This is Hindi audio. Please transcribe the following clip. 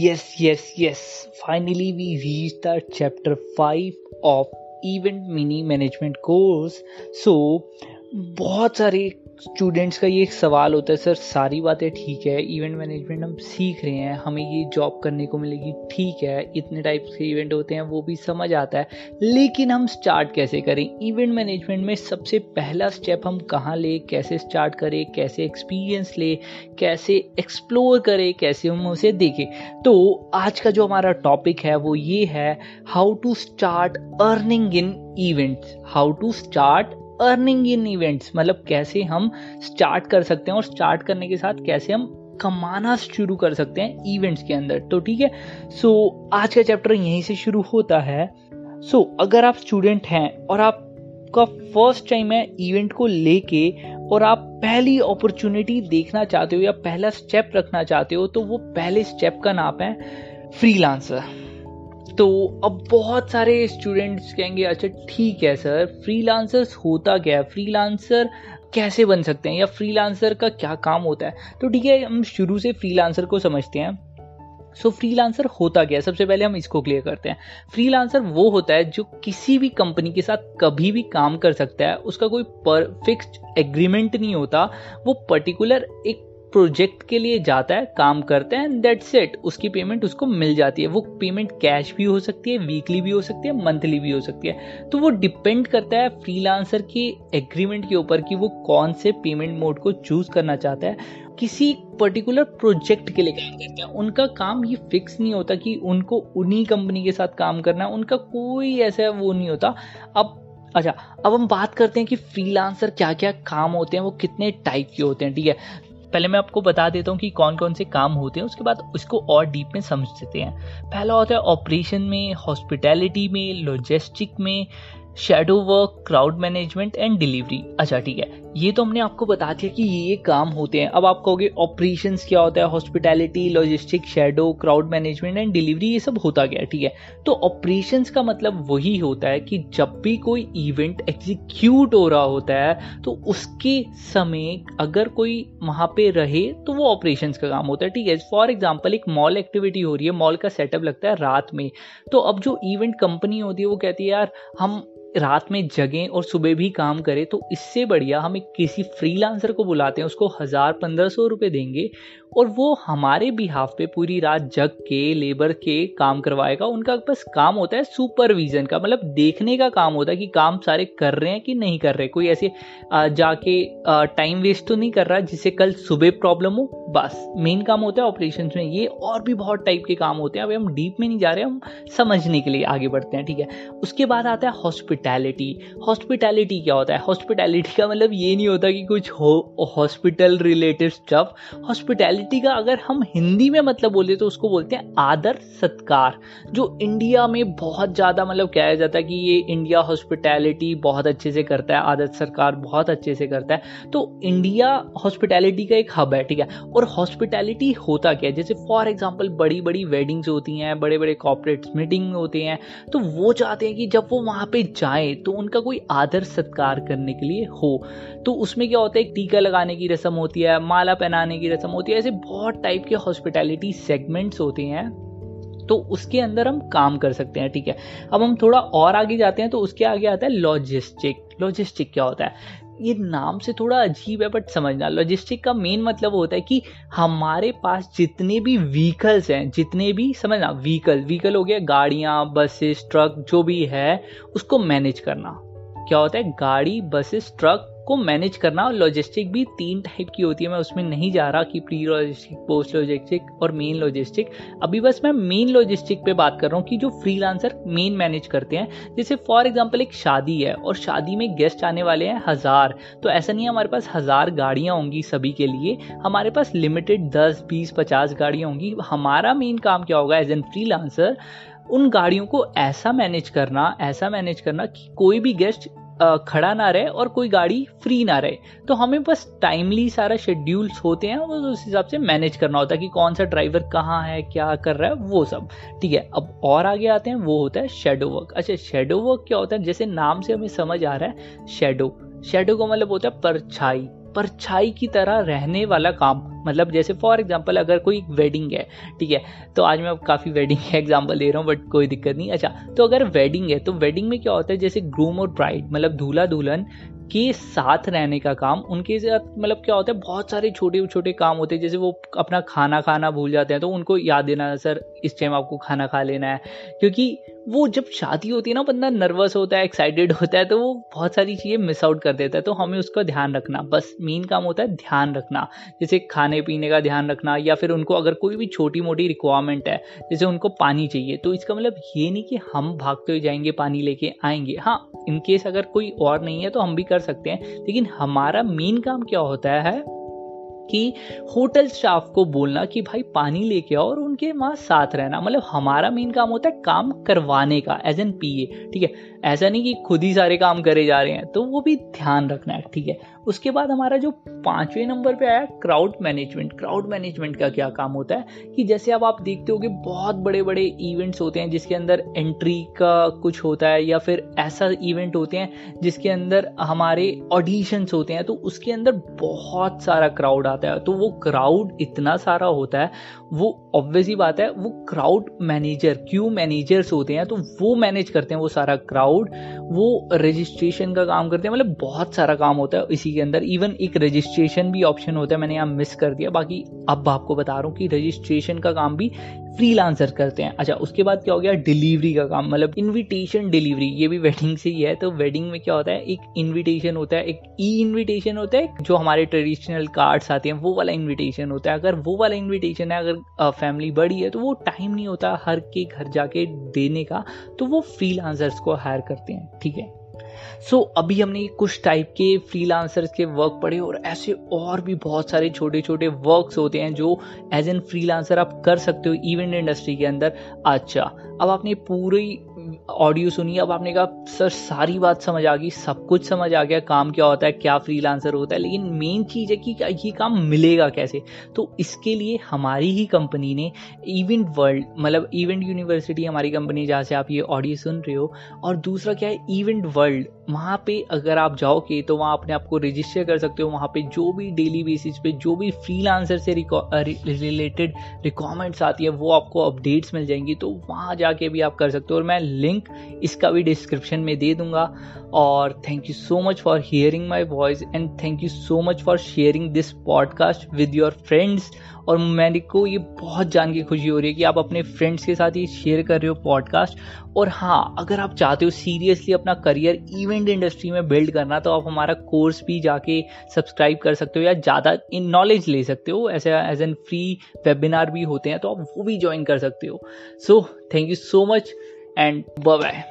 Yes, yes, yes. Finally, we reached the chapter 5 of event mini management course. So, बहुत सारे स्टूडेंट्स का ये एक सवाल होता है, सर, सारी बातें ठीक है? इवेंट मैनेजमेंट हम सीख रहे हैं, हमें ये जॉब करने को मिलेगी, ठीक है? इतने टाइप के इवेंट होते हैं, वो भी समझ आता है। लेकिन हम स्टार्ट कैसे करें? इवेंट मैनेजमेंट में सबसे पहला स्टेप हम कहाँ ले, कैसे स्टार्ट करें, कैसे एक्सपीरियंस ले, कैसे एक्सप्लोर करें, कैसे हम उसे देखें? तो आज का जो हमारा टॉपिक है, वो ये है how to start earning in events how to start earning in events मतलब कैसे हम स्टार्ट कर सकते हैं और स्टार्ट करने के साथ कैसे हम कमाना शुरू कर सकते हैं इवेंट्स के अंदर। तो ठीक है? सो so, आज का चैप्टर यहीं से शुरू होता है। सो so, अगर आप स्टूडेंट हैं और आपका फ़र्स्ट टाइम है इवेंट को लेके और आप पहली अपॉर्चुनिटी देखना चाहते हो या पहला स्टेप रखना चाहते हो तो वो पहले स्टेप का नाम है फ्रीलांसर तो अब बहुत सारे स्टूडेंट्स कहेंगे अच्छा ठीक है सर फ्रीलांसर्स होता क्या है? फ्रीलांसर कैसे बन सकते हैं? या फ्रीलांसर का क्या काम होता है? तो ठीक है हम शुरू से फ्रीलांसर को समझते हैं। सो so, फ्रीलांसर होता क्या है? सबसे पहले हम इसको क्लियर करते हैं। फ्रीलांसर वो होता है जो किसी भी कंपनी के साथ कभी भी काम कर सकता है। उसका कोई पर फिक्स्ड एग्रीमेंट नहीं होता। वो पर्टिकुलर एक प्रोजेक्ट के लिए जाता है, काम करता है एंड दैट सेट उसकी पेमेंट उसको मिल जाती है। वो पेमेंट कैश भी हो सकती है वीकली भी हो सकती है मंथली भी हो सकती है। तो वो डिपेंड करता है फ्रीलांसर की एग्रीमेंट के ऊपर कि वो कौन से पेमेंट मोड को चूज़ करना चाहता है। किसी पर्टिकुलर प्रोजेक्ट के लिए काम करते हैं। उनका काम ये फिक्स नहीं होता कि उनको उन्हीं कंपनी के साथ काम करना है। उनका कोई ऐसा वो नहीं होता। अब अच्छा अब हम बात करते हैं कि फ्रीलांसर क्या क्या काम होते हैं, वो कितने टाइप के होते हैं, ठीक है? पहले मैं आपको बता देता हूँ कि कौन कौन से काम होते हैं, उसके बाद उसको और डीप में समझ देते हैं। पहला होता है ऑपरेशन में, हॉस्पिटैलिटी में, लॉजिस्टिक में, shadow work, crowd management and delivery. अच्छा ठीक है। ये तो हमने आपको बता दिया कि ये ये काम होते हैं। अब आप कहोगे ऑपरेशन क्या होता है? Hospitality logistic shadow crowd management and delivery ये सब होता गया ठीक है। तो ऑपरेशन का मतलब वही होता है कि जब भी कोई इवेंट एग्जीक्यूट हो रहा होता है तो उसके समय अगर कोई वहाँ पे रहे तो वो ऑपरेशन का काम होता है। ठीक है फॉर एग्ज़ाम्पल एक मॉल एक्टिविटी हो रही है मॉल का सेटअप लगता है रात में। तो अब जो इवेंट कंपनी होती है, वो कहती है, यार, हम रात में जगें और सुबह भी काम करें तो इससे बढ़िया हम एक किसी फ्रीलांसर को बुलाते हैं, उसको हज़ार पंद्रह सौ रुपये देंगे और वो हमारे बिहाफ पे पूरी रात जग के लेबर के काम करवाएगा। उनका बस काम होता है सुपरविजन का मतलब देखने का काम होता है कि काम सारे कर रहे हैं कि नहीं कर रहे। कोई ऐसे जाके टाइम वेस्ट तो नहीं कर रहा जिससे कल सुबह प्रॉब्लम हो, बस। मेन काम होता है ऑपरेशन में। ये और भी बहुत टाइप के काम होते हैं। अभी हम डीप में नहीं जा रहे, हम समझने के लिए आगे बढ़ते हैं, ठीक है? उसके बाद आता है हॉस्पिटैलिटी हॉस्पिटैलिटी क्या होता है? हॉस्पिटैलिटी का मतलब ये नहीं होता कि कुछ हो हॉस्पिटल रिलेटेड स्टफ़ हॉस्पिटैलिटी का अगर हम हिंदी में मतलब बोले तो उसको बोलते हैं आदर सत्कार, जो इंडिया में बहुत ज़्यादा मतलब कहा जाता है कि ये इंडिया हॉस्पिटैलिटी बहुत अच्छे से करता है, आदर सरकार बहुत अच्छे से करता है। तो इंडिया हॉस्पिटैलिटी का एक हब है, ठीक है? और हॉस्पिटैलिटी होता क्या है? जैसे फॉर एग्ज़ाम्पल बड़ी बड़ी वेडिंग्स होती हैं बड़े बड़े कॉपरेट मीटिंग होते हैं तो वो चाहते हैं कि जब वो वहाँ पे जाए तो उनका कोई आदर सत्कार करने के लिए हो। तो उसमें क्या होता है टीका लगाने की रस्म होती है, माला पहनाने की रस्म होती है, ऐसे बहुत टाइप के हॉस्पिटैलिटी सेगमेंट्स होते हैं तो उसके अंदर हम काम कर सकते हैं, ठीक है? अब हम थोड़ा और आगे जाते हैं तो उसके आगे आता है लॉजिस्टिक लॉजिस्टिक क्या होता है? ये नाम से थोड़ा अजीब है बट समझना लॉजिस्टिक का मेन मतलब होता है कि हमारे पास जितने भी व्हीकल्स हैं, जितने भी समझना व्हीकल व्हीकल हो गया, गाड़ियाँ बसेस ट्रक जो भी है, उसको मैनेज करना। क्या होता है? गाड़ी बसेस ट्रक को मैनेज करना और लॉजिस्टिक भी तीन टाइप की होती है। मैं उसमें नहीं जा रहा कि प्री लॉजिस्टिक पोस्ट लॉजिस्टिक और मेन लॉजिस्टिक अभी बस मैं मेन लॉजिस्टिक पे बात कर रहा हूँ कि जो फ्रीलांसर मेन मैनेज करते हैं। जैसे फॉर एग्ज़ाम्पल एक शादी है और शादी में गेस्ट आने वाले हैं हज़ार। तो ऐसा नहीं है हमारे पास हज़ार गाड़ियाँ होंगी सभी के लिए। हमारे पास लिमिटेड दस, बीस, पचास गाड़ियाँ होंगी। हमारा मेन काम क्या होगा एज एन फ्रीलांसर उन गाड़ियों को ऐसा मैनेज करना, ऐसा मैनेज करना कि कोई भी गेस्ट खड़ा ना रहे और कोई गाड़ी फ्री ना रहे। तो हमें बस टाइमली सारा शेड्यूल्स होते हैं और उस हिसाब से मैनेज करना होता है कि कौन सा ड्राइवर कहाँ है, क्या कर रहा है, वो सब। ठीक है, अब और आगे आते हैं, वो होता है शेडो वर्क अच्छा शेडो वर्क क्या होता है? जैसे नाम से हमें समझ आ रहा है शेडो शेडो का मतलब होता है परछाई। परछाई की तरह रहने वाला काम। मतलब जैसे फॉर एग्जांपल अगर कोई वेडिंग है, ठीक है तो आज मैं काफ़ी वेडिंग का एग्जांपल ले रहा हूँ बट कोई दिक्कत नहीं। अच्छा तो अगर वेडिंग है तो वेडिंग में क्या होता है? जैसे ग्रूम और ब्राइड मतलब दूल्हा दुल्हन के साथ रहने का काम, उनके साथ मतलब क्या होता है, बहुत सारे छोटे छोटे काम होते हैं, जैसे वो अपना खाना खाना भूल जाते हैं तो उनको याद देना, सर, इस टाइम आपको खाना खा लेना है। क्योंकि वो जब शादी होती है ना, बंदा नर्वस होता है एक्साइटेड होता है तो वो बहुत सारी चीज़ें मिस आउट कर देता है तो हमें उसका ध्यान रखना। बस मेन काम होता है ध्यान रखना। जैसे खाने पीने का ध्यान रखना, या फिर उनको अगर कोई भी छोटी मोटी रिक्वायरमेंट है, जैसे उनको पानी चाहिए तो इसका मतलब ये नहीं कि हम भागते हुए जाएँगे, पानी लेके आएँगे। हाँ इनकेस अगर कोई और नहीं है तो हम भी कर सकते हैं। लेकिन हमारा मेन काम क्या होता है कि होटल स्टाफ को बोलना कि भाई पानी लेके आओ और उनके वहाँ साथ रहना। मतलब हमारा मेन काम होता है काम करवाने का एज एन पी ठीक है? ऐसा नहीं कि खुद ही सारे काम करे जा रहे हैं तो वो भी ध्यान रखना है, ठीक है? उसके बाद हमारा जो पाँचवें नंबर पे आया क्राउड मैनेजमेंट क्राउड मैनेजमेंट का क्या काम होता है? कि जैसे अब आप देखते होगे बहुत बड़े बड़े इवेंट्स होते हैं जिसके अंदर एंट्री का कुछ होता है या फिर ऐसा इवेंट होते हैं जिसके अंदर हमारे ऑडिशंस होते हैं तो उसके अंदर बहुत सारा क्राउड आता है। तो वो क्राउड इतना सारा होता है, वो ऑब्वियस ही बात है, वो क्राउड मैनेजर क्यू मैनेजर्स होते हैं तो वो मैनेज करते हैं वो सारा क्राउड वो रजिस्ट्रेशन का काम करते हैं मतलब बहुत सारा काम होता है। इसी के अंदर इवन एक रजिस्ट्रेशन भी ऑप्शन होता है, मैंने यहाँ मिस कर दिया। बाकी अब आपको बता रहा हूँ कि रजिस्ट्रेशन का काम भी फ्रीलांसर करते हैं। अच्छा उसके बाद क्या हो गया? डिलीवरी का काम मतलब इनविटेशन डिलीवरी ये भी वेडिंग से ही है। तो वेडिंग में क्या होता है? एक इनविटेशन होता है, एक ई इनविटेशन होता है, जो हमारे ट्रेडिशनल कार्ड्स आते हैं, वो वाला इनविटेशन होता है। अगर वो वाला इनविटेशन है, अगर फैमिली बड़ी है तो वो टाइम नहीं होता हर के घर जाके देने का तो वो फ्रीलांसर्स को हायर करते हैं, ठीक है? सो so, अभी हमने कुछ टाइप के फ्रीलांसर्स के वर्क पढ़े और ऐसे और भी बहुत सारे छोटे छोटे वर्क्स होते हैं जो एज एन फ्रीलांसर आप कर सकते हो इवेंट इंडस्ट्री के अंदर। अच्छा अब आपने पूरी ऑडियो सुनी अब आपने कहा सर सारी बात समझ आ गई सब कुछ समझ आ गया काम क्या होता है क्या फ्रीलांसर होता है? लेकिन मेन चीज़ है कि ये काम मिलेगा कैसे? तो इसके लिए हमारी ही कंपनी ने इवेंट वर्ल्ड मतलब इवेंट यूनिवर्सिटी हमारी कंपनी जहाँ से आप ये ऑडियो सुन रहे हो और दूसरा क्या है इवेंट वर्ल्ड वहाँ पे अगर आप जाओगे तो वहाँ अपने आप को रजिस्टर कर सकते हो। वहाँ पे जो भी डेली बेसिस पे, जो भी फ्रीलांसर से रिलेटेड रिक्वायरमेंट्स आती है, वो आपको अपडेट्स मिल जाएँगी। तो वहाँ जाके भी आप कर सकते हो और मैं लिंक इसका भी डिस्क्रिप्शन में दे दूँगा। और thank you so much for hearing my voice and thank you so much for sharing this podcast with your friends और मेरे को ये बहुत जान के खुशी हो रही है कि आप अपने फ्रेंड्स के साथ ये शेयर कर रहे हो पॉडकास्ट और हाँ अगर आप चाहते हो सीरियसली अपना करियर इवेंट इंडस्ट्री में बिल्ड करना तो आप हमारा कोर्स भी जाके सब्सक्राइब कर सकते हो या ज़्यादा इन नॉलेज ले सकते हो। ऐसे एज एन फ्री वेबिनार भी होते हैं तो आप वो भी ज्वाइन कर सकते हो। So thank you so much and bye